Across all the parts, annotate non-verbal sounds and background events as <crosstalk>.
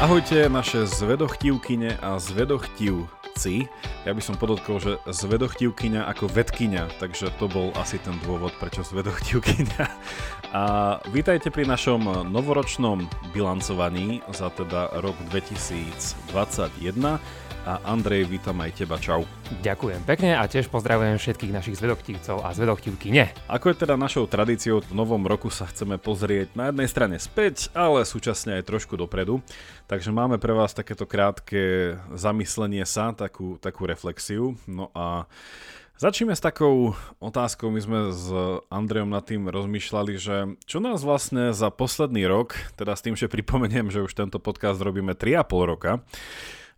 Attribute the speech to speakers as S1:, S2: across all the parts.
S1: Ahojte naše zvedochtívkyne a zvedochtívci. Ja by som podotkol, že zvedochtívkyňa ako vedkyňa, takže to bol asi ten dôvod, prečo zvedochtívkyňa. <laughs> A vítajte pri našom novoročnom bilancovaní za teda rok 2021 a Andrej, vítam aj teba, čau.
S2: Ďakujem pekne a tiež pozdravujem všetkých našich zvedochtívcov a zvedochtívky nie.
S1: Ako je teda našou tradíciou, v novom roku sa chceme pozrieť na jednej strane späť, ale súčasne aj trošku dopredu. Takže máme pre vás takéto krátke zamyslenie sa, takú, takú reflexiu. No a Začneme s takou otázkou. My sme s Andrejom nad tým rozmýšľali, že čo nás vlastne za posledný rok, teda s tým, že pripomeniem, že už tento podcast robíme 3,5 roka,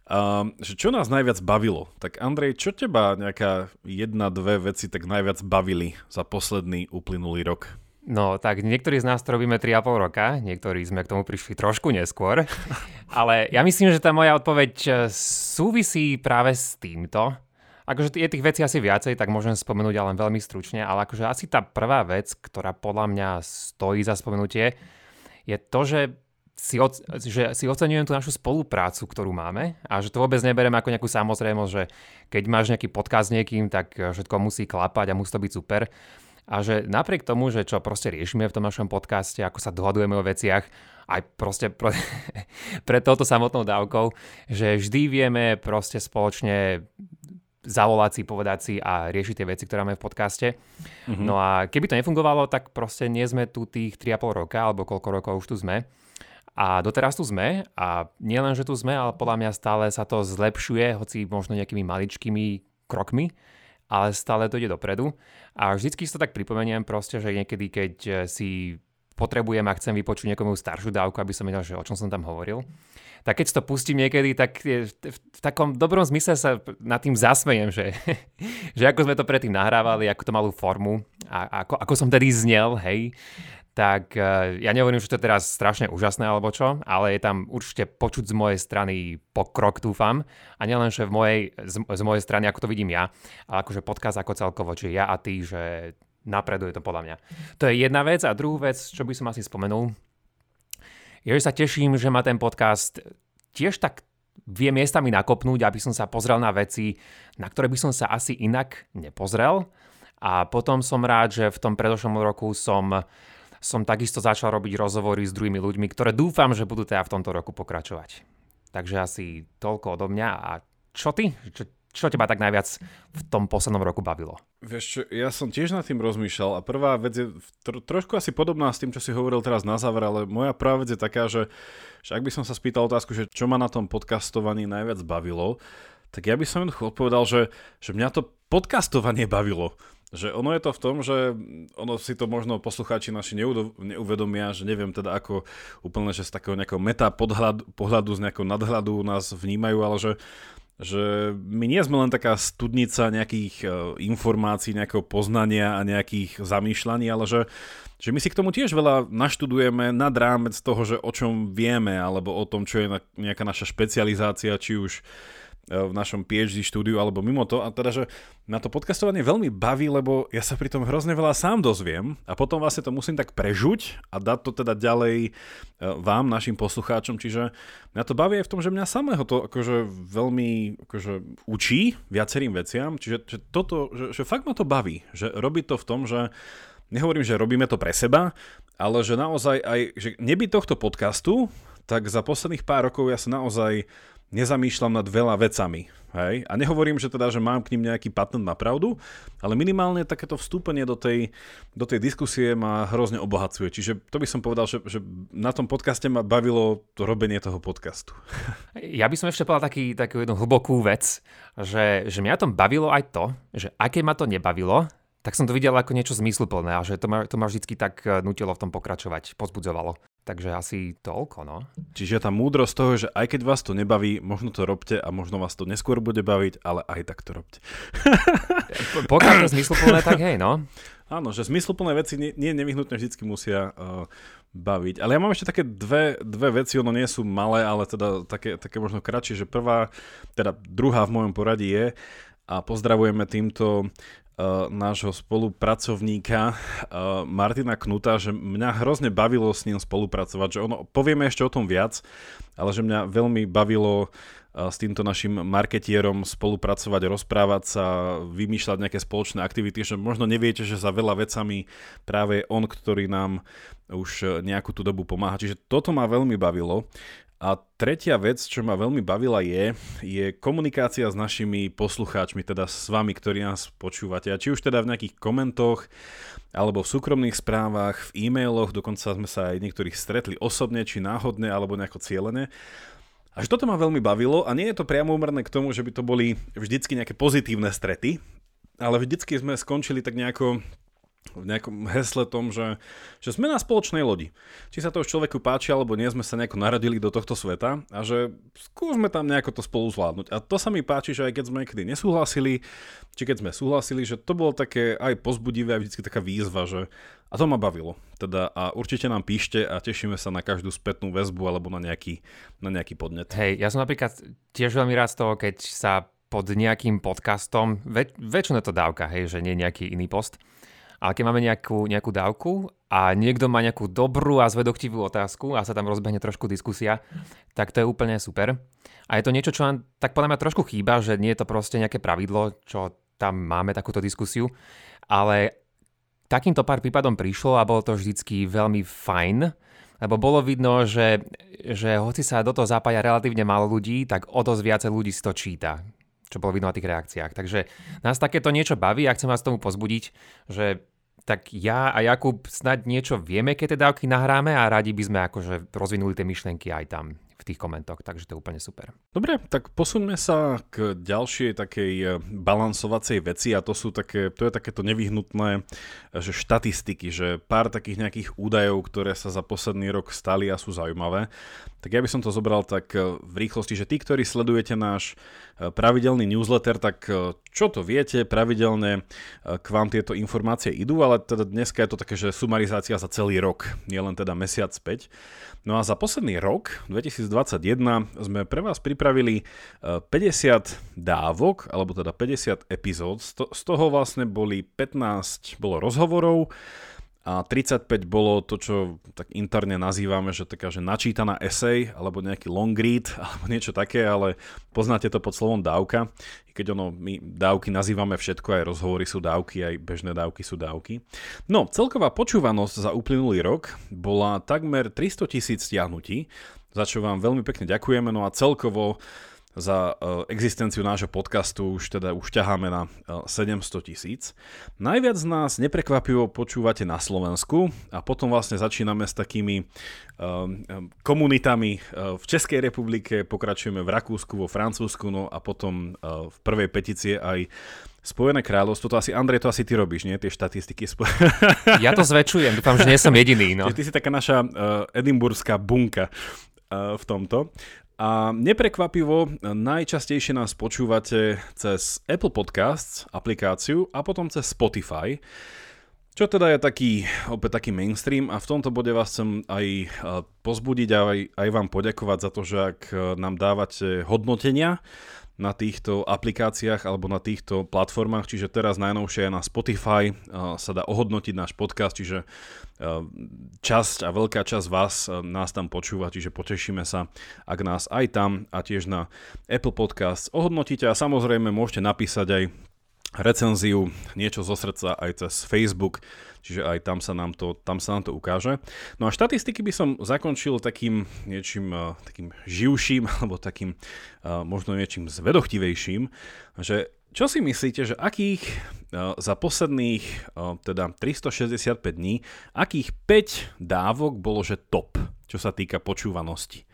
S1: Um, že čo nás najviac bavilo? Tak Andrej, čo teba nejaká jedna, dve veci tak najviac bavili za posledný uplynulý rok?
S2: No, tak niektorí z nás to robíme 3,5 roka, niektorí sme k tomu prišli trošku neskôr, <laughs> ale ja myslím, že tá moja odpoveď e, súvisí práve s týmto. Akože je tých vecí asi viacej, tak môžem spomenúť ale veľmi stručne, ale akože asi tá prvá vec, ktorá podľa mňa stojí za spomenutie, je to, že si, od, že si oceňujem tú našu spoluprácu, ktorú máme a že to vôbec neberiem ako nejakú samozrejmosť, že keď máš nejaký podcast s niekým, tak všetko musí klapať a musí to byť super. A že napriek tomu, že čo proste riešime v tom našom podcaste, ako sa dohadujeme o veciach, aj proste pre, <laughs> pre touto samotnou dávkou, že vždy vieme proste spoločne zavolať si, povedať si a riešiť tie veci, ktoré máme v podcaste. Mm-hmm. No a keby to nefungovalo, tak proste nie sme tu tých 3,5 roka, alebo koľko rokov už tu sme. A doteraz tu sme a nielen, že tu sme, ale podľa mňa stále sa to zlepšuje, hoci možno nejakými maličkými krokmi, ale stále to ide dopredu. A vždycky si to tak pripomeniem proste, že niekedy, keď eh, si potrebujem a chcem vypočuť niekomu staršiu dávku, aby som vedel, že o čom som tam hovoril, tak keď to pustím niekedy, tak v takom dobrom zmysle sa nad tým zasmejem, že, <laughs> že ako sme to predtým nahrávali, ako to malú formu a ako, ako som tedy znel, hej, tak eh, ja nehovorím, že to je teraz strašne úžasné alebo čo, ale je tam určite počuť z mojej strany pokrok, dúfam. A nielen, že v mojej, z, z mojej strany, ako to vidím ja, ale akože podcast ako celkovo, či ja a ty, že napreduje to podľa mňa. To je jedna vec a druhú vec, čo by som asi spomenul, je, že sa teším, že ma ten podcast tiež tak vie miestami nakopnúť, aby som sa pozrel na veci, na ktoré by som sa asi inak nepozrel. A potom som rád, že v tom predošlom roku som som takisto začal robiť rozhovory s druhými ľuďmi, ktoré dúfam, že budú teda v tomto roku pokračovať. Takže asi toľko odo mňa. A čo ty? Čo, čo teba tak najviac v tom poslednom roku bavilo?
S1: Vieš čo, ja som tiež nad tým rozmýšľal a prvá vec je tro, trošku asi podobná s tým, čo si hovoril teraz na záver, ale moja prvá vec je taká, že, že ak by som sa spýtal otázku, že čo ma na tom podcastovaní najviac bavilo, tak ja by som jednoducho odpovedal, že, že mňa to podcastovanie bavilo. Že ono je to v tom, že ono si to možno poslucháči naši neuvedomia, že neviem teda ako úplne, že z takého nejakého meta pohľadu, z nejakého nadhľadu nás vnímajú, ale že že my nie sme len taká studnica nejakých uh, informácií, nejakého poznania a nejakých zamýšľaní, ale že, že my si k tomu tiež veľa naštudujeme nad rámec toho, že o čom vieme, alebo o tom, čo je nejaká naša špecializácia, či už E, v našom PhD štúdiu alebo mimo to. A teda, že na to podcastovanie veľmi baví, lebo ja sa pri tom hrozne veľa sám dozviem a potom vlastne to musím tak prežuť a dať to teda ďalej e, vám, našim poslucháčom. Čiže mňa to baví aj v tom, že mňa samého to akože veľmi akože učí viacerým veciam. Čiže že toto, že, že fakt ma to baví. Že robí to v tom, že nehovorím, že robíme to pre seba, ale že naozaj aj, že nebyť tohto podcastu, tak za posledných pár rokov ja sa naozaj nezamýšľam nad veľa vecami. Hej? A nehovorím, že teda, že mám k ním nejaký patent na pravdu, ale minimálne takéto vstúpenie do tej, do tej diskusie ma hrozne obohacuje. Čiže to by som povedal, že, že na tom podcaste ma bavilo to robenie toho podcastu. <laughs>
S2: Ja by som ešte povedal taký, takú jednu hlbokú vec, že, že mňa tom bavilo aj to, že aké ma to nebavilo, tak som to videl ako niečo zmysluplné a že to ma, to ma vždy tak eh, nutilo v tom pokračovať, pozbudzovalo. Takže asi toľko, no.
S1: Čiže tá múdrosť toho, že aj keď vás to nebaví, možno to robte a možno vás to neskôr bude baviť, ale aj tak to robte.
S2: Pokiaľ to zmysluplné, tak hej, no.
S1: Áno, že zmysluplné veci nie, nie nevyhnutne vždy musia uh, baviť. Ale ja mám ešte také dve, dve veci, ono nie sú malé, ale teda také, také možno kratšie, že prvá, teda druhá v mojom poradí je, a pozdravujeme týmto nášho spolupracovníka Martina Knuta, že mňa hrozne bavilo s ním spolupracovať, že ono, povieme ešte o tom viac, ale že mňa veľmi bavilo s týmto našim marketierom spolupracovať, rozprávať sa, vymýšľať nejaké spoločné aktivity, že možno neviete, že za veľa vecami práve on, ktorý nám už nejakú tú dobu pomáha. Čiže toto ma veľmi bavilo. A tretia vec, čo ma veľmi bavila je, je komunikácia s našimi poslucháčmi, teda s vami, ktorí nás počúvate. A či už teda v nejakých komentoch, alebo v súkromných správach, v e-mailoch, dokonca sme sa aj niektorých stretli osobne, či náhodne, alebo nejako cieľene. Až toto ma veľmi bavilo a nie je to priamo umrné k tomu, že by to boli vždycky nejaké pozitívne strety, ale vždycky sme skončili tak nejako v nejakom hesle tom, že, že sme na spoločnej lodi. Či sa to už človeku páči, alebo nie, sme sa nejako narodili do tohto sveta a že skúsme tam nejako to spolu zvládnuť. A to sa mi páči, že aj keď sme niekedy nesúhlasili, či keď sme súhlasili, že to bolo také aj pozbudivé, aj vždy taká výzva, že a to ma bavilo. Teda a určite nám píšte a tešíme sa na každú spätnú väzbu alebo na nejaký, na nejaký podnet.
S2: Hej, ja som napríklad tiež veľmi rád z toho, keď sa pod nejakým podcastom, väč- väčšinou to dávka, hej, že nie nejaký iný post, ale keď máme nejakú, nejakú dávku a niekto má nejakú dobrú a zvedoktivú otázku a sa tam rozbehne trošku diskusia, tak to je úplne super. A je to niečo, čo nám tak podľa mňa trošku chýba, že nie je to proste nejaké pravidlo, čo tam máme takúto diskusiu, ale takýmto pár prípadom prišlo a bolo to vždycky veľmi fajn, lebo bolo vidno, že, že hoci sa do toho zapája relatívne málo ľudí, tak o dosť viacej ľudí si to číta, čo bolo vidno na tých reakciách. Takže nás takéto niečo baví a chcem vás tomu pozbudiť, že tak ja a Jakub snad niečo vieme, keď tie dávky nahráme a radi by sme akože rozvinuli tie myšlienky aj tam v tých komentoch, takže to je úplne super.
S1: Dobre, tak posuňme sa k ďalšej takej eh, balansovacej veci a to sú také, to je takéto nevyhnutné, eh, že štatistiky, že pár takých nejakých údajov, ktoré sa za posledný rok stali a sú zaujímavé. Tak ja by som to zobral tak eh, v rýchlosti, že tí, ktorí sledujete náš pravidelný newsletter, tak čo to viete, pravidelne k vám tieto informácie idú, ale teda dneska je to také, že sumarizácia za celý rok, nie len teda mesiac späť. No a za posledný rok, 2021, sme pre vás pripravili 50 e, dávok, alebo teda 50 epizód. Z toho vlastne boli 15 bolo rozhovorov, a 35 bolo to, čo tak interne nazývame, že taká, že načítaná esej, alebo nejaký long read, <laughs> alebo niečo také, ale poznáte to pod slovom dávka. I keď ono, my dávky nazývame všetko, aj rozhovory sú dávky, aj bežné dávky sú dávky. No, celková počúvanosť za uplynulý rok bola takmer 300 tisíc stiahnutí, za čo vám veľmi pekne ďakujeme, no a celkovo za e, existenciu nášho podcastu už teda už ťaháme na 700 e, tisíc. Najviac nás neprekvapivo počúvate na Slovensku a potom vlastne začíname s takými um, komunitami v Českej republike, pokračujeme v Rakúsku, vo Francúzsku, no a potom v prvej petície aj Spojené kráľovstvo, to asi, Andrej, to asi ty robíš, nie? Tie štatistiky.
S2: Ja to zväčšujem, dúfam, že nie som jediný. No.
S1: Ty si taká naša uh, edimburská bunka uh, v tomto. A neprekvapivo, najčastejšie nás počúvate cez Apple Podcasts, aplikáciu a potom cez Spotify. Čo teda je taký, opäť taký mainstream a v tomto bode vás chcem aj e, pozbudiť a aj, aj vám poďakovať za to, že ak e, nám dávate hodnotenia, na týchto aplikáciách alebo na týchto platformách, čiže teraz najnovšie na Spotify sa dá ohodnotiť náš podcast, čiže časť a veľká časť vás nás tam počúva, čiže potešíme sa, ak nás aj tam a tiež na Apple Podcast ohodnotíte a samozrejme môžete napísať aj recenziu, niečo zo srdca aj cez Facebook, čiže aj tam sa nám to, tam sa nám to ukáže. No a štatistiky by som zakončil takým niečím uh, takým živším, <laughs> alebo takým uh, možno niečím zvedochtivejším, že čo si myslíte, že akých uh, za posledných teda 365 dní, akých 5 dávok bolo, že top? čo sa týka počúvanosti.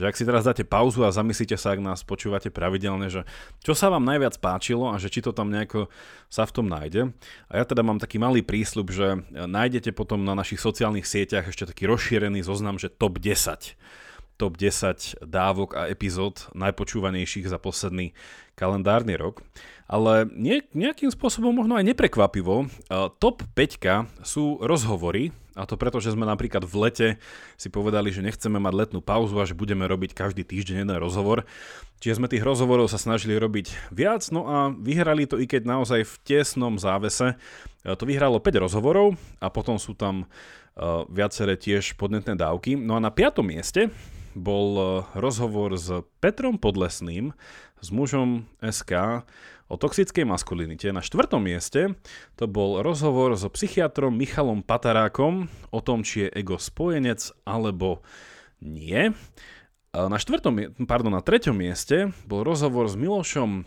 S1: Že ak si teraz dáte pauzu a zamyslíte sa, ak nás počúvate pravidelne, že čo sa vám najviac páčilo a že či to tam nejako sa v tom nájde. A ja teda mám taký malý prísľub, že nájdete potom na našich sociálnych sieťach ešte taký rozšírený zoznam, že top 10 top 10 dávok a epizód najpočúvanejších za posledný kalendárny rok. Ale nie, nejakým spôsobom možno aj neprekvapivo, top 5 sú rozhovory, A to preto, že sme napríklad v lete si povedali, že nechceme mať letnú pauzu a že budeme robiť každý týždeň jeden rozhovor. Čiže sme tých rozhovorov sa snažili robiť viac, no a vyhrali to i keď naozaj v tesnom závese. To vyhralo 5 rozhovorov a potom sú tam viaceré tiež podnetné dávky. No a na piatom mieste bol rozhovor s Petrom Podlesným, s mužom SK o toxickej maskulinite. Na štvrtom mieste to bol rozhovor so psychiatrom Michalom Patarákom o tom, či je ego spojenec alebo nie. Na, štvrtom, pardon, na treťom mieste bol rozhovor s Milošom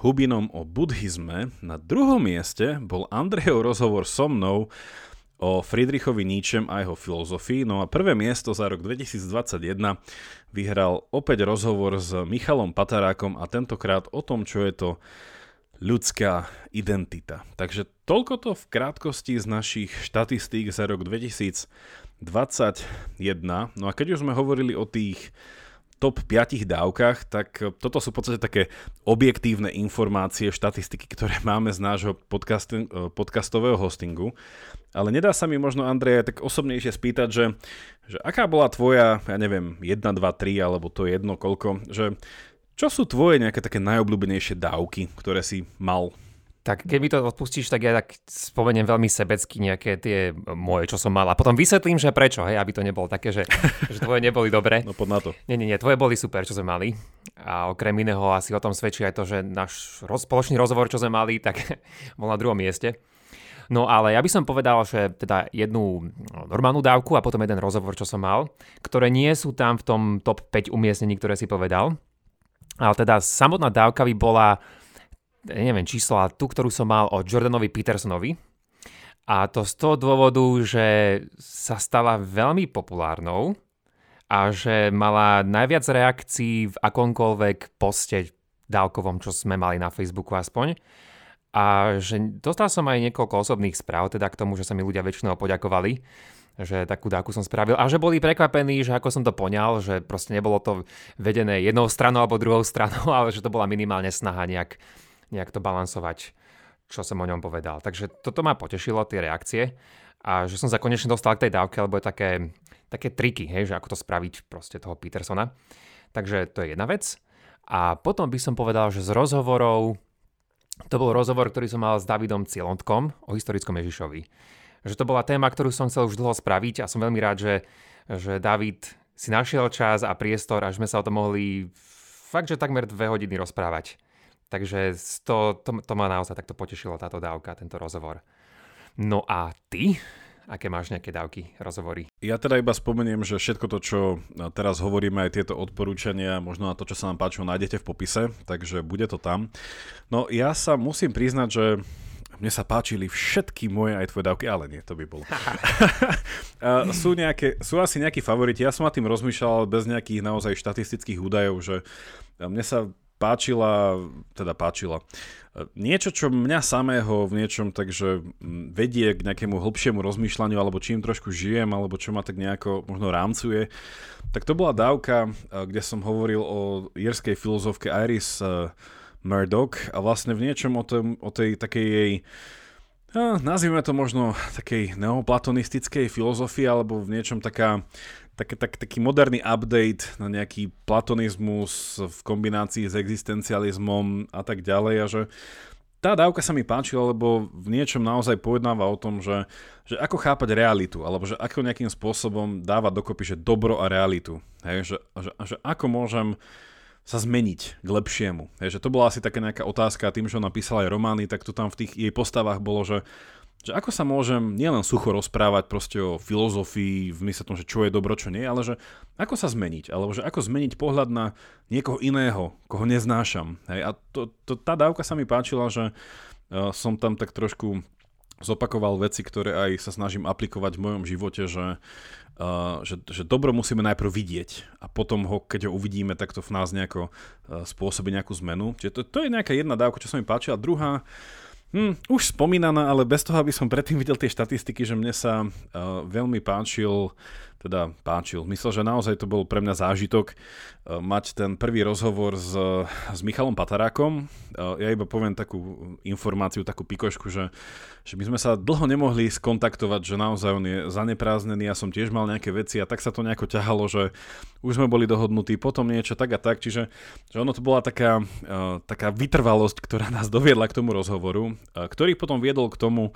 S1: Hubinom o buddhizme. Na druhom mieste bol Andrejov rozhovor so mnou o Friedrichovi Nietzschem a jeho filozofii. No a prvé miesto za rok 2021 vyhral opäť rozhovor s Michalom Patarákom a tentokrát o tom, čo je to ľudská identita. Takže toľko to v krátkosti z našich štatistík za rok 2021. No a keď už sme hovorili o tých top 5 dávkach, tak toto sú v podstate také objektívne informácie, štatistiky, ktoré <laughs> máme z nášho podcastového hostingu. Ale nedá sa mi možno, Andrej, tak osobnejšie spýtať, že, že aká bola tvoja, ja neviem, 1, 2, 3, alebo to jedno koľko, že čo sú tvoje nejaké také najobľúbenejšie dávky, ktoré si mal
S2: tak keď mi to odpustíš, tak ja tak spomeniem veľmi sebecky nejaké tie moje, čo som mal. A potom vysvetlím, že prečo, hej, aby to nebolo také, že, že tvoje neboli dobré. <laughs>
S1: No pod na to.
S2: Nie, nie, nie, tvoje boli super, čo sme mali. A okrem iného asi o tom svedčí aj to, že náš roz, spoločný rozhovor, čo sme mali, tak <laughs> bol na druhom mieste. No ale ja by som povedal, že teda jednu normálnu dávku a potom jeden rozhovor, čo som mal, ktoré nie sú tam v tom top 5 umiestnení, ktoré si povedal. Ale teda samotná dávka by bola neviem číslo, ale tú, ktorú som mal o Jordanovi Petersonovi. A to z toho dôvodu, že sa stala veľmi populárnou a že mala najviac reakcií v akomkoľvek poste dávkovom, čo sme mali na Facebooku aspoň. A že dostal som aj niekoľko osobných správ, teda k tomu, že sa mi ľudia väčšinou poďakovali, že takú dávku som spravil a že boli prekvapení, že ako som to poňal, že proste nebolo to vedené jednou stranou alebo druhou stranou, <laughs> ale že to bola minimálne snaha nejak nejak to balansovať, čo som o ňom povedal. Takže toto ma potešilo, tie reakcie a že som sa konečne dostal k tej dávke, lebo je také, také triky, hej, že ako to spraviť proste toho Petersona. Takže to je jedna vec. A potom by som povedal, že z rozhovorov, to bol rozhovor, ktorý som mal s Davidom Cielontkom o historickom Ježišovi. Že to bola téma, ktorú som chcel už dlho spraviť a som veľmi rád, že, že David si našiel čas a priestor a že sme sa o tom mohli fakt, že takmer dve hodiny rozprávať. Takže to, to, to ma naozaj takto potešilo táto dávka, tento rozhovor. No a ty? Aké máš nejaké dávky, rozhovory?
S1: Ja teda iba spomeniem, že všetko to, čo teraz hovoríme, aj tieto odporúčania, možno na to, čo sa nám páčilo, nájdete v popise, takže bude to tam. No ja sa musím priznať, že mne sa páčili všetky moje aj tvoje dávky, ale nie, to by bolo. <laughs> <laughs> sú, nejaké, sú asi nejakí favoriti, ja som nad tým rozmýšľal bez nejakých naozaj štatistických údajov, že mne sa páčila, teda páčila. Niečo, čo mňa samého v niečom takže vedie k nejakému hĺbšiemu rozmýšľaniu, alebo čím trošku žijem, alebo čo ma tak nejako možno rámcuje, tak to bola dávka, kde som hovoril o jerskej filozofke Iris Murdoch a vlastne v niečom o, tom, o tej takej jej No, nazvime to možno takej neoplatonistickej filozofii, alebo v niečom taká tak, tak, taký moderný update na nejaký platonizmus v kombinácii s existencializmom a tak ďalej a že tá dávka sa mi páčila, lebo v niečom naozaj pojednáva o tom, že, že ako chápať realitu, alebo že ako nejakým spôsobom dáva dokopy, že dobro a realitu. Hej, že, že, že ako môžem sa zmeniť k lepšiemu. Hej, že to bola asi taká nejaká otázka, tým, že on napísal aj romány, tak to tam v tých jej postavách bolo, že že ako sa môžem nielen sucho rozprávať proste o filozofii, v mysle tom, že čo je dobro, čo nie, ale že ako sa zmeniť, alebo že ako zmeniť pohľad na niekoho iného, koho neznášam. Hej, a to, to, tá dávka sa mi páčila, že uh, som tam tak trošku zopakoval veci, ktoré aj sa snažím aplikovať v mojom živote, že, uh, že, že dobro musíme najprv vidieť a potom ho, keď ho uvidíme, tak to v nás nejako uh, spôsobí nejakú zmenu. Čiže to, to je nejaká jedna dávka, čo sa mi páčila. Druhá, Hm, už spomínaná, ale bez toho, aby som predtým videl tie štatistiky, že mne sa uh, veľmi páčil teda páčil. Myslel, že naozaj to bol pre mňa zážitok mať ten prvý rozhovor s, s Michalom Patarákom. Ja iba poviem takú informáciu, takú pikošku, že, že my sme sa dlho nemohli skontaktovať, že naozaj on je zanepráznený, ja som tiež mal nejaké veci a tak sa to nejako ťahalo, že už sme boli dohodnutí, potom niečo tak a tak, čiže že ono to bola taká, taká vytrvalosť, ktorá nás doviedla k tomu rozhovoru, ktorý potom viedol k tomu,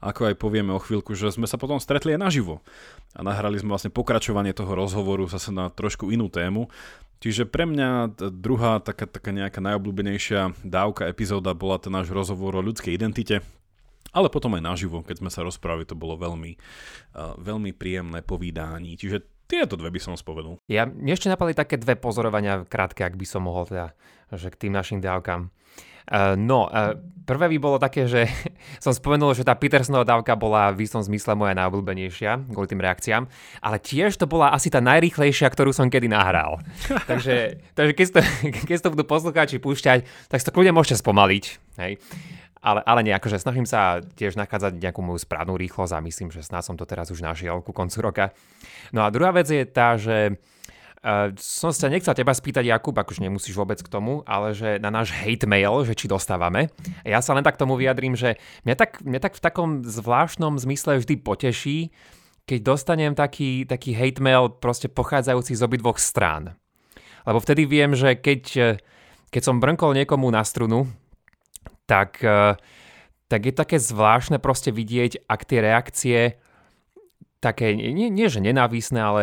S1: ako aj povieme o chvíľku, že sme sa potom stretli aj naživo. A nahrali sme vlastne pokračovanie toho rozhovoru zase na trošku inú tému. Čiže pre mňa druhá taká, taká nejaká najobľúbenejšia dávka epizóda bola ten náš rozhovor o ľudskej identite, ale potom aj naživo, keď sme sa rozprávali, to bolo veľmi, uh, veľmi príjemné povídání. Čiže tieto dve by som spomenul.
S2: Ja, mne ešte napadli také dve pozorovania krátke, ak by som mohol teda, že k tým našim dávkam. Uh, no, uh, prvé by bolo také, že <laughs> som spomenul, že tá Petersonová dávka bola v istom zmysle moja najobľúbenejšia kvôli tým reakciám, ale tiež to bola asi tá najrýchlejšia, ktorú som kedy nahral. <laughs> takže, takže keď, to, <laughs> keď to budú poslucháči púšťať, tak si to kľudne môžete spomaliť. Hej. Ale, ale nie, akože snažím sa tiež nachádzať nejakú moju správnu rýchlosť a myslím, že snáď som to teraz už našiel ku koncu roka. No a druhá vec je tá, že Uh, som sa nechcel teba spýtať, Jakub, akože nemusíš vôbec k tomu, ale že na náš hate mail, že či dostávame. Ja sa len tak tomu vyjadrím, že mňa tak, mňa tak v takom zvláštnom zmysle vždy poteší, keď dostanem taký, taký hate mail proste pochádzajúci z obidvoch strán. Lebo vtedy viem, že keď, keď som brnkol niekomu na strunu, tak, tak je také zvláštne proste vidieť, ak tie reakcie také, nie, nie že nenávisné, ale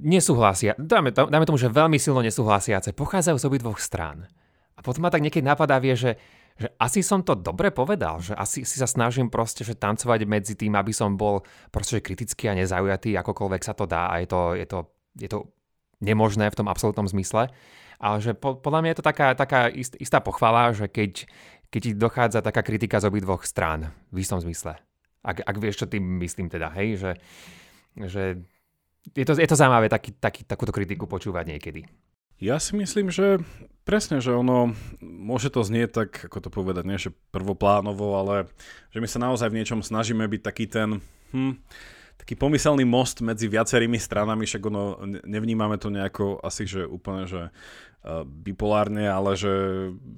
S2: nesúhlasia, dáme, dáme tomu, že veľmi silno nesúhlasiace, pochádzajú z obidvoch strán. A potom ma tak niekedy napadá, vie, že, že asi som to dobre povedal, že asi si sa snažím proste že tancovať medzi tým, aby som bol proste kritický a nezaujatý, akokoľvek sa to dá a je to, je to, je to nemožné v tom absolútnom zmysle. Ale že po, podľa mňa je to taká, taká ist, istá pochvala, že keď, keď ti dochádza taká kritika z obidvoch strán v istom zmysle. Ak, ak vieš, čo tým myslím teda, hej, že, že je to, je to zaujímavé taký, taký, takúto kritiku počúvať niekedy.
S1: Ja si myslím, že presne, že ono môže to znieť tak, ako to povedať, nie že prvoplánovo, ale že my sa naozaj v niečom snažíme byť taký ten, hm, taký pomyselný most medzi viacerými stranami, však ono nevnímame to nejako asi, že úplne, že uh, bipolárne, ale že,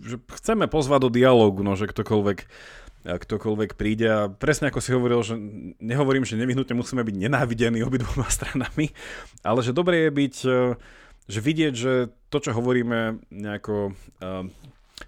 S1: že chceme pozvať do dialógu, no, že ktokoľvek ktokoľvek príde a presne ako si hovoril, že nehovorím, že nevyhnutne musíme byť nenávidení obidvoma <laughs> stranami, ale že dobre je byť, e, že vidieť, že to, čo hovoríme nejako, e,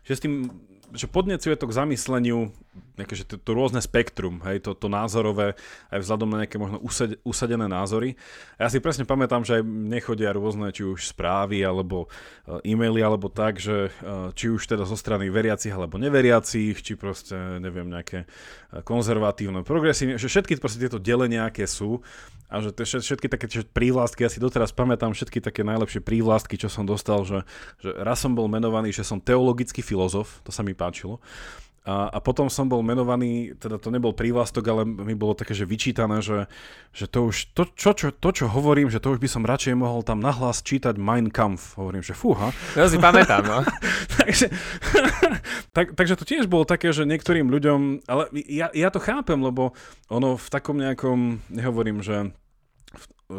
S1: že s tým že podnecuje to k zamysleniu nejaké, že to, to rôzne spektrum, hej, to, to názorové, aj vzhľadom na nejaké možno usad, usadené názory. A ja si presne pamätám, že aj nechodia rôzne, či už správy, alebo uh, e-maily, alebo tak, že uh, či už teda zo strany veriacich, alebo neveriacich, či proste, neviem, nejaké uh, konzervatívne, progresívne, že všetky proste tieto delenia, aké sú, a že to všetky také prívlastky, ja si doteraz pamätám všetky také najlepšie prívlastky, čo som dostal, že, že raz som bol menovaný, že som teologický filozof, to sa mi páčilo. A, a potom som bol menovaný, teda to nebol prívlastok, ale mi bolo také, že vyčítané, že, že to už, to čo, čo, to čo hovorím, že to už by som radšej mohol tam nahlas čítať Mein Kampf. Hovorím, že fúha.
S2: Ja si pamätám, no. <laughs>
S1: takže, tak, takže to tiež bolo také, že niektorým ľuďom, ale ja, ja to chápem, lebo ono v takom nejakom, nehovorím, že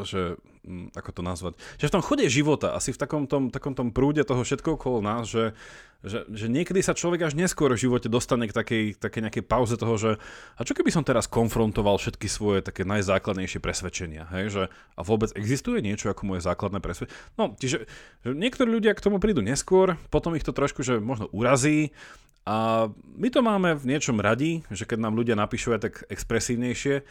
S1: že ako to nazvať, že v tom chode života, asi v takom tom, takom tom prúde toho všetko okolo nás, že, že, že niekedy sa človek až neskôr v živote dostane k takej, takej nejakej pauze toho, že a čo keby som teraz konfrontoval všetky svoje také najzákladnejšie presvedčenia, hej, že a vôbec existuje niečo ako moje základné presvedčenie. No, čiže že niektorí ľudia k tomu prídu neskôr, potom ich to trošku, že možno urazí, a my to máme v niečom radi, že keď nám ľudia napíšu aj tak expresívnejšie,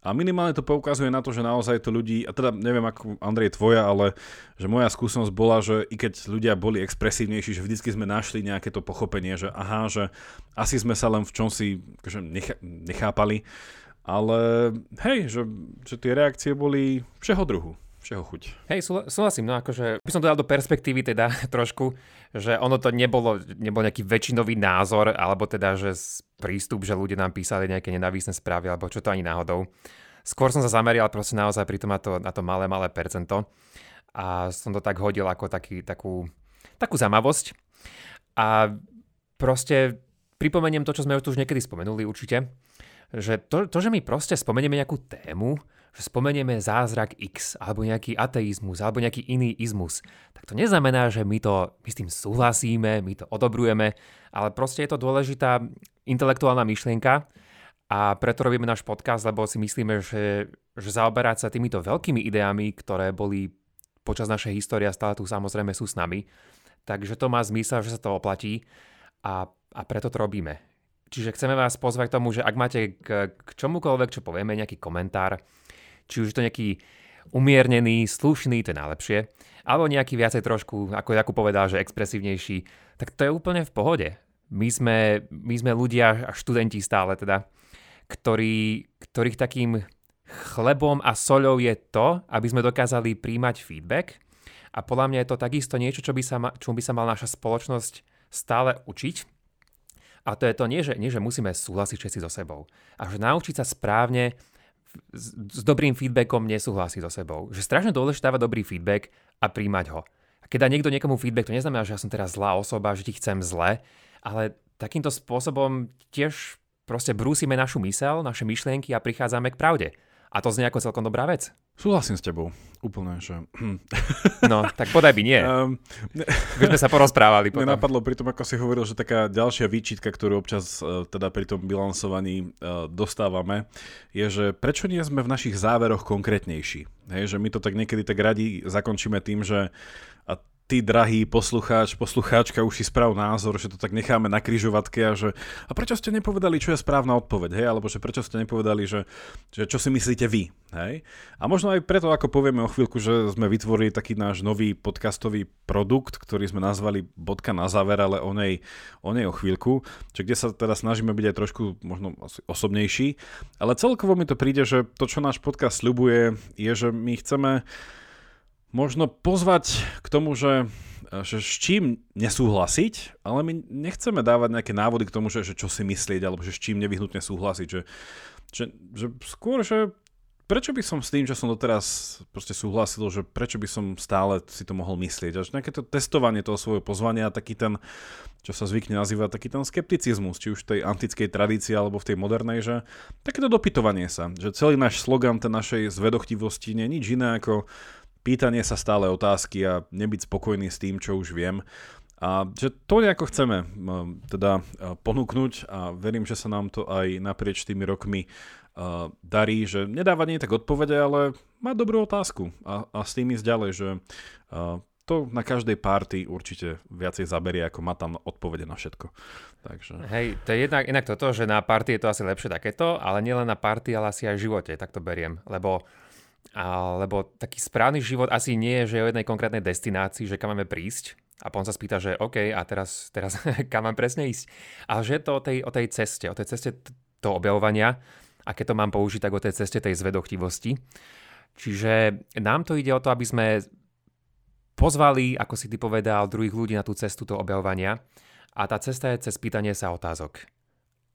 S1: a minimálne to poukazuje na to, že naozaj to ľudí, a teda neviem ako Andrej tvoja, ale že moja skúsenosť bola, že i keď ľudia boli expresívnejší, že vždycky sme našli nejaké to pochopenie, že aha, že asi sme sa len v čomsi akože nechápali, ale hej, že, že tie reakcie boli všeho druhu všeho chuť.
S2: Hej, súhlasím, no akože by som to dal do perspektívy teda <laughs> trošku, že ono to nebolo, nebol nejaký väčšinový názor, alebo teda, že prístup, že ľudia nám písali nejaké nenávisné správy, alebo čo to ani náhodou. Skôr som sa zamerial proste naozaj pri tom na to, na to malé, malé percento a som to tak hodil ako taký, takú, takú zamavosť. A proste pripomeniem to, čo sme tu už niekedy spomenuli určite, že to, to že my proste spomenieme nejakú tému, že spomenieme zázrak X, alebo nejaký ateizmus, alebo nejaký iný izmus, tak to neznamená, že my, to, my s tým súhlasíme, my to odobrujeme, ale proste je to dôležitá intelektuálna myšlienka a preto robíme náš podcast, lebo si myslíme, že, že zaoberať sa týmito veľkými ideami, ktoré boli počas našej histórie stále tu samozrejme sú s nami, takže to má zmysel, že sa to oplatí a, a preto to robíme. Čiže chceme vás pozvať k tomu, že ak máte k, k čomukoľvek, čo povieme, nejaký komentár, či už je to nejaký umiernený, slušný, to je najlepšie, alebo nejaký viacej trošku, ako Jakub povedal, že expresívnejší, tak to je úplne v pohode. My sme, my sme ľudia a študenti stále teda, ktorí, ktorých takým chlebom a soľou je to, aby sme dokázali príjmať feedback a podľa mňa je to takisto niečo, čo by sa, ma, čo by sa mal naša spoločnosť stále učiť a to je to nie, že, nie, že musíme súhlasiť všetci so sebou. A že naučiť sa správne s, dobrým feedbackom nesúhlasiť so sebou. Že strašne dôležité dávať dobrý feedback a príjmať ho. A keď dá niekto niekomu feedback, to neznamená, že ja som teraz zlá osoba, že ti chcem zle, ale takýmto spôsobom tiež proste brúsime našu mysel, naše myšlienky a prichádzame k pravde. A to znie ako celkom dobrá vec.
S1: Súhlasím s tebou. Úplne, že... <laughs>
S2: No, tak podaj by nie. Um, ne... Sme sa porozprávali <laughs>
S1: potom. Mne napadlo pri tom, ako si hovoril, že taká ďalšia výčitka, ktorú občas uh, teda pri tom bilansovaní uh, dostávame, je, že prečo nie sme v našich záveroch konkrétnejší? Hej, že my to tak niekedy tak radi zakončíme tým, že a ty, drahý poslucháč, poslucháčka, už si sprav názor, že to tak necháme na kryžovatke a že a prečo ste nepovedali, čo je správna odpoveď, hej? Alebo že prečo ste nepovedali, že, že čo si myslíte vy, hej? A možno aj preto, ako povieme o chvíľku, že sme vytvorili taký náš nový podcastový produkt, ktorý sme nazvali bodka na záver, ale o nej, o nej o chvíľku, čo kde sa teda snažíme byť aj trošku možno osobnejší. Ale celkovo mi to príde, že to, čo náš podcast sľubuje, je, že my chceme možno pozvať k tomu, že, že s čím nesúhlasiť, ale my nechceme dávať nejaké návody k tomu, že, že čo si myslieť, alebo že s čím nevyhnutne súhlasiť. Že, že, že skôr, že prečo by som s tým, čo som doteraz proste súhlasil, že prečo by som stále si to mohol myslieť. Až nejaké to testovanie toho svojho pozvania, taký ten, čo sa zvykne nazývať, taký ten skepticizmus, či už v tej antickej tradícii alebo v tej modernej, že takéto dopytovanie sa. Že celý náš slogan tej našej zvedochtivosti nie je nič iné ako pýtanie sa stále otázky a nebyť spokojný s tým, čo už viem. A že to nejako chceme teda ponúknuť a verím, že sa nám to aj naprieč tými rokmi uh, darí, že nedávať nie tak odpovede, ale má dobrú otázku a, a s tým ísť ďalej, že uh, to na každej party určite viacej zaberie, ako má tam odpovede na všetko. Takže...
S2: Hej, to je jednak, inak toto, že na party je to asi lepšie takéto, ale nielen na party, ale asi aj v živote, tak to beriem, lebo lebo taký správny život asi nie je, že je o jednej konkrétnej destinácii, že kam máme prísť a potom sa spýta, že OK, a teraz, teraz <laughs> kam mám presne ísť. Ale že je to o tej, o tej ceste, o tej ceste toho objavovania a keď to mám použiť, tak o tej ceste tej zvedochtivosti. Čiže nám to ide o to, aby sme pozvali, ako si ty povedal, druhých ľudí na tú cestu toho objavovania a tá cesta je cez pýtanie sa otázok.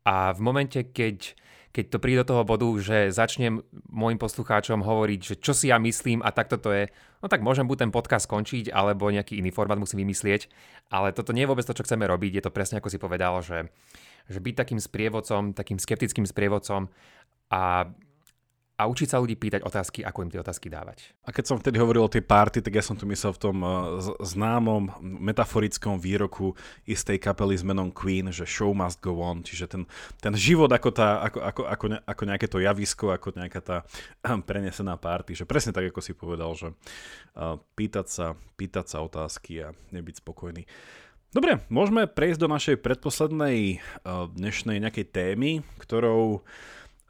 S2: A v momente, keď keď to príde do toho bodu, že začnem môjim poslucháčom hovoriť, že čo si ja myslím a takto to je, no tak môžem buď ten podcast skončiť, alebo nejaký iný formát musím vymyslieť, ale toto nie je vôbec to, čo chceme robiť, je to presne ako si povedal, že, že byť takým sprievodcom, takým skeptickým sprievodcom a a učiť sa ľudí pýtať otázky, ako im tie otázky dávať.
S1: A keď som vtedy hovoril o tej party, tak ja som tu myslel v tom uh, známom metaforickom výroku istej kapely s menom Queen, že show must go on, čiže ten, ten život ako, tá, ako, ako, ako, ne, ako nejaké to javisko, ako nejaká tá um, prenesená party, že presne tak, ako si povedal, že uh, pýtať, sa, pýtať sa otázky a nebyť spokojný. Dobre, môžeme prejsť do našej predposlednej dnešnej nejakej témy, ktorou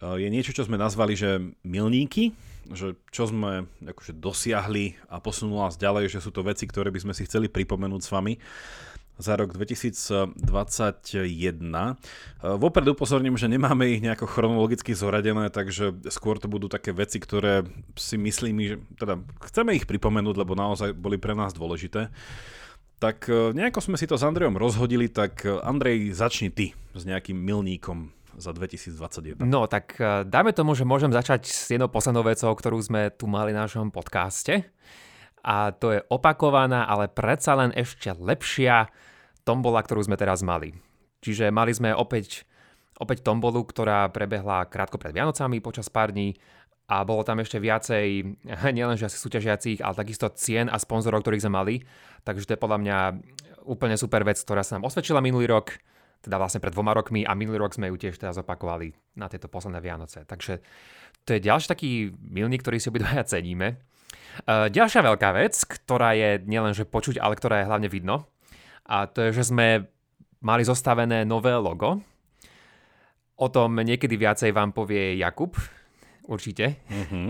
S1: je niečo, čo sme nazvali, že milníky, že čo sme akože dosiahli a posunuli nás ďalej, že sú to veci, ktoré by sme si chceli pripomenúť s vami za rok 2021. Vopred upozorním, že nemáme ich nejako chronologicky zoradené, takže skôr to budú také veci, ktoré si myslím, že teda chceme ich pripomenúť, lebo naozaj boli pre nás dôležité. Tak e, nejako sme si to s Andrejom rozhodili, tak Andrej, začni ty s nejakým milníkom za 2021.
S2: No tak e, dáme tomu, že môžem začať s jednou poslednou vecou, ktorú sme tu mali na našom podcaste. A to je opakovaná, ale predsa len ešte lepšia tombola, ktorú sme teraz mali. Čiže mali sme opäť, opäť tombolu, ktorá prebehla krátko pred Vianocami počas pár dní a bolo tam ešte viacej, <laughs> nielenže asi súťažiacich, ale takisto cien a sponzorov, ktorých sme mali. Takže to je podľa mňa úplne super vec, ktorá sa nám osvedčila minulý rok, teda vlastne pred dvoma rokmi a minulý rok sme ju tiež teraz opakovali na tieto posledné Vianoce. Takže to je ďalší taký milník, ktorý si obidvaja ceníme. Uh, ďalšia veľká vec, ktorá je nielenže počuť, ale ktorá je hlavne vidno, a to je, že sme mali zostavené nové logo. O tom niekedy viacej vám povie Jakub, určite. Mm-hmm.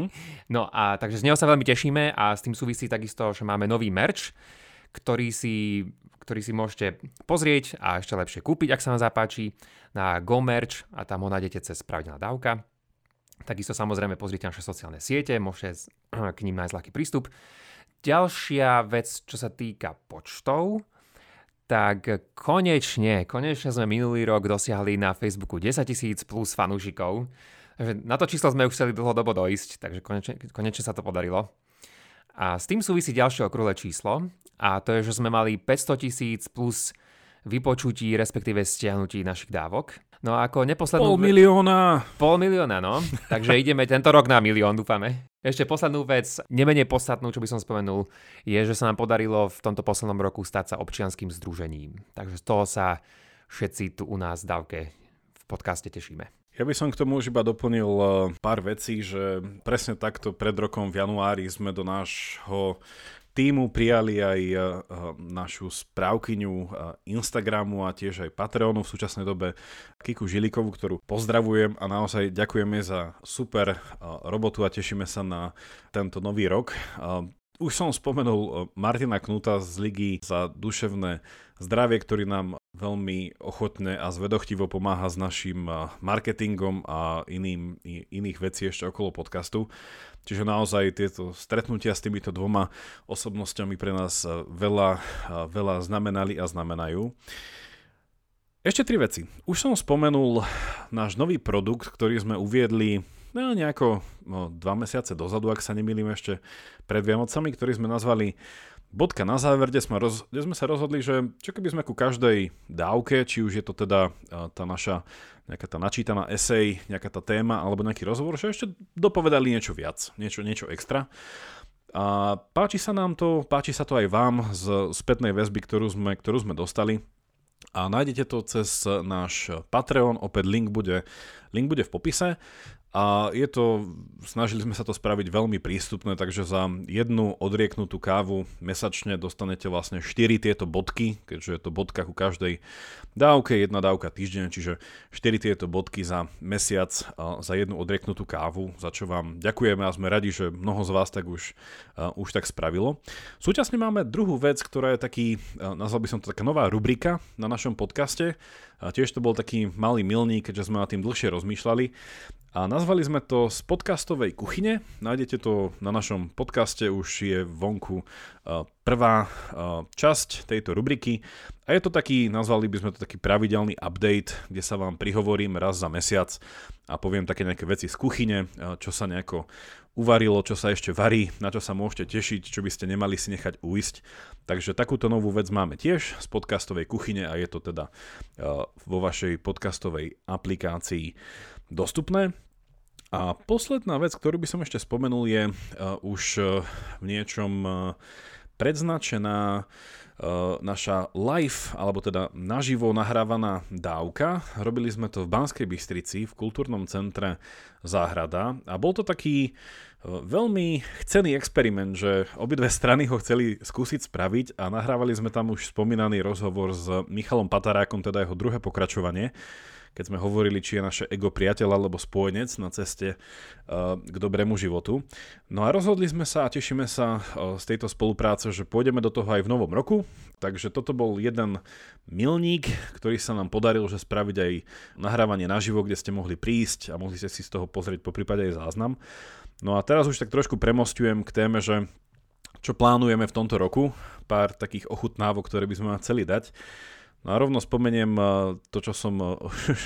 S2: No a takže z neho sa veľmi tešíme a s tým súvisí takisto, že máme nový merch, ktorý si, ktorý si môžete pozrieť a ešte lepšie kúpiť, ak sa vám zapáči, na GoMerch a tam ho nájdete cez pravidelná dávka. Takisto samozrejme pozrite naše sociálne siete, môžete <clears throat> k ním nájsť ľahký prístup. Ďalšia vec, čo sa týka počtov, tak konečne, konečne sme minulý rok dosiahli na Facebooku 10 tisíc plus fanúšikov. Na to číslo sme už chceli dlhodobo dojsť, takže konečne, konečne sa to podarilo. A s tým súvisí ďalšie okrúhle číslo a to je, že sme mali 500 tisíc plus vypočutí, respektíve stiahnutí našich dávok. No a ako neposlednú...
S1: Pol milióna!
S2: Pol milióna, no. <laughs> Takže ideme tento rok na milión, dúfame. Ešte poslednú vec, nemenej podstatnú, čo by som spomenul, je, že sa nám podarilo v tomto poslednom roku stať sa občianským združením. Takže z toho sa všetci tu u nás v dávke v podcaste tešíme.
S1: Ja by som k tomu už iba doplnil eh, pár vecí, že presne takto pred rokom v januári sme do nášho týmu prijali aj uh, našu správkyňu uh, Instagramu a tiež aj Patreonu v súčasnej dobe Kiku Žilikovu, ktorú pozdravujem a naozaj ďakujeme za super robotu a tešíme sa na tento nový rok. Už som spomenul Martina Knuta z Ligy za duševné zdravie, ktorý nám veľmi ochotne a zvedochtivo pomáha s našim marketingom a iným, iných vecí ešte okolo podcastu. Čiže naozaj tieto stretnutia s týmito dvoma osobnosťami pre nás veľa, veľa znamenali a znamenajú. Ešte tri veci. Už som spomenul náš nový produkt, ktorý sme uviedli no, nejako no, dva mesiace dozadu, ak sa nemýlim ešte pred Vianocami, ktorý sme nazvali bodka na záver, kde sme, roz, kde sme sa rozhodli, že čo keby sme ku každej dávke, či už je to teda eh, tá naša nejaká tá načítaná esej, nejaká tá téma alebo nejaký rozhovor, že ešte dopovedali niečo viac, niečo, niečo extra. A páči sa nám to, páči sa to aj vám z spätnej väzby, ktorú sme, ktorú sme dostali. A nájdete to cez náš Patreon, opäť link bude, link bude v popise. A je to, snažili sme sa to spraviť veľmi prístupné, takže za jednu odrieknutú kávu mesačne dostanete vlastne 4 tieto bodky, keďže je to bodka ku každej dávke, jedna dávka týždeň, čiže 4 tieto bodky za mesiac za jednu odrieknutú kávu, za čo vám ďakujeme a sme radi, že mnoho z vás tak už, už tak spravilo. Súčasne máme druhú vec, ktorá je taký, nazval by som to taká nová rubrika na našom podcaste. A tiež to bol taký malý milník, keďže sme nad tým dlhšie rozmýšľali. A nazvali sme to z podcastovej kuchyne. Nájdete to na našom podcaste, už je vonku prvá časť tejto rubriky. A je to taký, nazvali by sme to taký pravidelný update, kde sa vám prihovorím raz za mesiac a poviem také nejaké veci z kuchyne, čo sa nejako uvarilo, čo sa ešte varí, na čo sa môžete tešiť, čo by ste nemali si nechať uísť. Takže takúto novú vec máme tiež z podcastovej kuchyne a je to teda vo vašej podcastovej aplikácii dostupné. A posledná vec, ktorú by som ešte spomenul, je uh, už uh, v niečom predznačená uh, naša live, alebo teda naživo nahrávaná dávka. Robili sme to v Banskej Bystrici, v kultúrnom centre Záhrada a bol to taký uh, veľmi chcený experiment, že obidve strany ho chceli skúsiť spraviť a nahrávali sme tam už spomínaný rozhovor s Michalom Patarákom, teda jeho druhé pokračovanie keď sme hovorili, či je naše ego priateľ alebo spojenec na ceste uh, k dobrému životu. No a rozhodli sme sa a tešíme sa uh, z tejto spolupráce, že pôjdeme do toho aj v novom roku. Takže toto bol jeden milník, ktorý sa nám podaril, že spraviť aj nahrávanie naživo, kde ste mohli prísť a mohli ste si z toho pozrieť po prípade aj záznam. No a teraz už tak trošku premostujem k téme, že čo plánujeme v tomto roku, pár takých ochutnávok, ktoré by sme vám chceli dať. No a rovno spomeniem eh, to, čo som eh,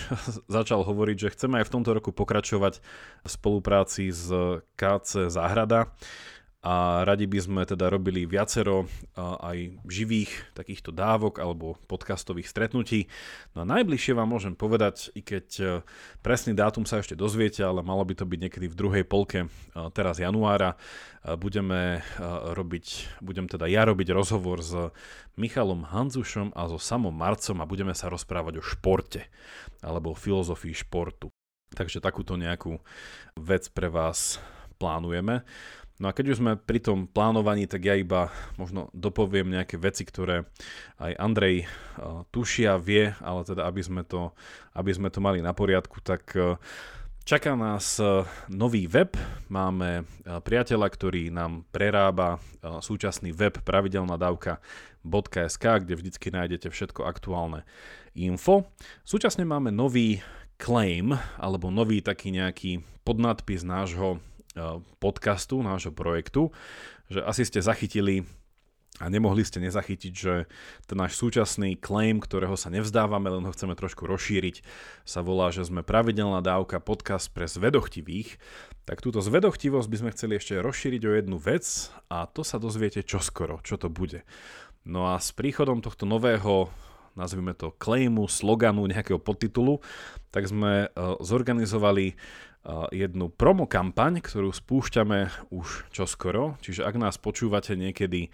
S1: <laughs> začal hovoriť, že chceme aj v tomto roku pokračovať v spolupráci s KC Záhrada a radi by sme teda robili viacero aj živých takýchto dávok alebo podcastových stretnutí. No a najbližšie vám môžem povedať, i keď e, presný dátum sa ešte dozviete, ale malo by to byť niekedy v druhej polke teraz januára, budeme robiť, budem teda ja robiť rozhovor s Michalom Hanzušom a so Samom Marcom a budeme sa rozprávať o športe alebo o filozofii športu. Takže takúto nejakú vec pre vás plánujeme. No a keď už sme pri tom plánovaní, tak ja iba možno dopoviem nejaké veci, ktoré aj Andrej uh, tušia, vie, ale teda aby sme to, aby sme to mali na poriadku, tak uh, Čaká nás uh, nový web. Máme priateľa, ktorý nám prerába súčasný web pravidelná dávka.sk, kde vždycky nájdete všetko aktuálne info. Súčasne máme nový claim, alebo nový taký nejaký podnadpis nášho podcastu, nášho projektu, že asi ste zachytili a nemohli ste nezachytiť, že ten náš súčasný claim, ktorého sa nevzdávame, len ho chceme trošku rozšíriť, sa volá, že sme pravidelná dávka podcast pre zvedochtivých. Tak túto zvedochtivosť by sme chceli ešte rozšíriť o jednu vec a to sa dozviete čoskoro, čo to bude. No a s príchodom tohto nového nazvime to claimu, sloganu, nejakého podtitulu, tak sme zorganizovali jednu promo kampaň, ktorú spúšťame už čoskoro, čiže ak nás počúvate niekedy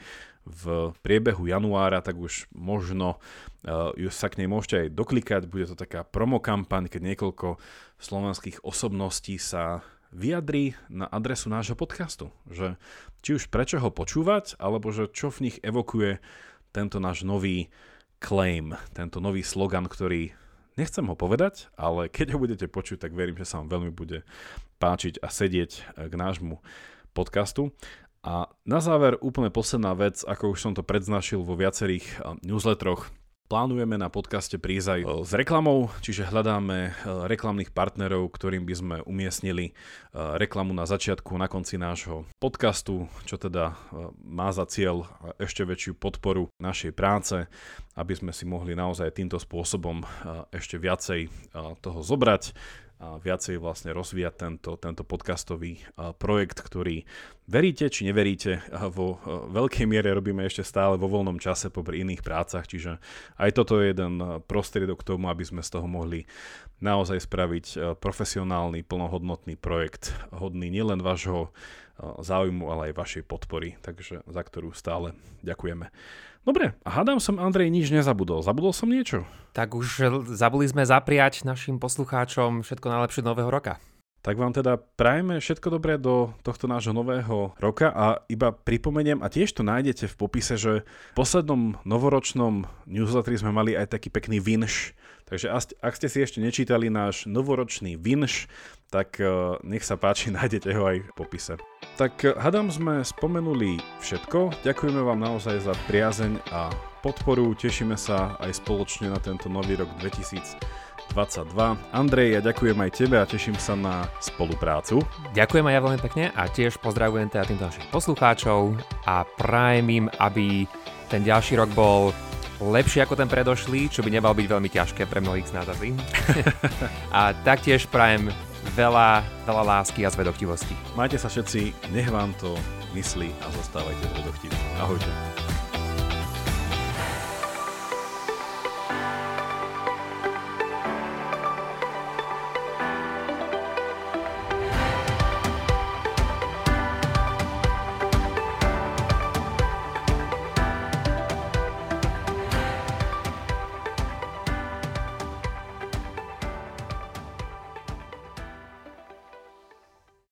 S1: v priebehu januára, tak už možno uh, sa k nej môžete aj doklikať, bude to taká promo kampaň, keď niekoľko slovenských osobností sa vyjadrí na adresu nášho podcastu, že či už prečo ho počúvať, alebo že čo v nich evokuje tento náš nový claim, tento nový slogan, ktorý Nechcem ho povedať, ale keď ho budete počuť, tak verím, že sa vám veľmi bude páčiť a sedieť eh, k nášmu podcastu. A na záver úplne posledná vec, ako už som to predznašil vo viacerých eh, newsletteroch, Plánujeme na podcaste prísť aj eh, s reklamou, čiže hľadáme reklamných partnerov, ktorým by sme umiestnili reklamu na začiatku, na konci nášho podcastu, čo teda má za cieľ ešte väčšiu podporu našej práce aby sme si mohli naozaj týmto spôsobom ešte viacej toho zobrať viacej vlastne rozvíjať tento, tento podcastový projekt, ktorý veríte či neveríte, vo veľkej miere robíme ešte stále vo voľnom čase popri iných prácach, čiže aj toto je jeden prostriedok k tomu, aby sme z toho mohli naozaj spraviť profesionálny, plnohodnotný projekt, hodný nielen vášho záujmu, ale aj vašej podpory, takže za ktorú stále ďakujeme. Dobre, a hádam som Andrej nič nezabudol. Zabudol som niečo?
S2: Tak už zabudli sme zapriať našim poslucháčom všetko najlepšie nového roka.
S1: Tak vám teda prajeme všetko dobré do tohto nášho nového roka a iba pripomeniem, a tiež to nájdete v popise, že v poslednom novoročnom newsletteri sme mali aj taký pekný vinš. Takže ak ste si ešte nečítali náš novoročný vinš, tak eh, nech sa páči, <laughs> nájdete ho aj v popise. Tak eh, hadám sme spomenuli všetko. Ďakujeme vám naozaj za priazeň a podporu. Tešíme sa aj spoločne na tento nový rok 2022. Andrej, ja ďakujem aj tebe a teším sa na spoluprácu.
S2: Ďakujem aj ja veľmi pekne a tiež pozdravujem teda týmto našich poslucháčov a prajem im, aby ten ďalší rok bol lepší ako ten predošlý, čo by nemal byť veľmi ťažké pre mnohých z nás asi. <laughs> a taktiež prajem veľa, veľa lásky a zvedochtivosti.
S1: Majte sa všetci, nech vám to myslí a zostávajte zvedochtiví. Ahojte.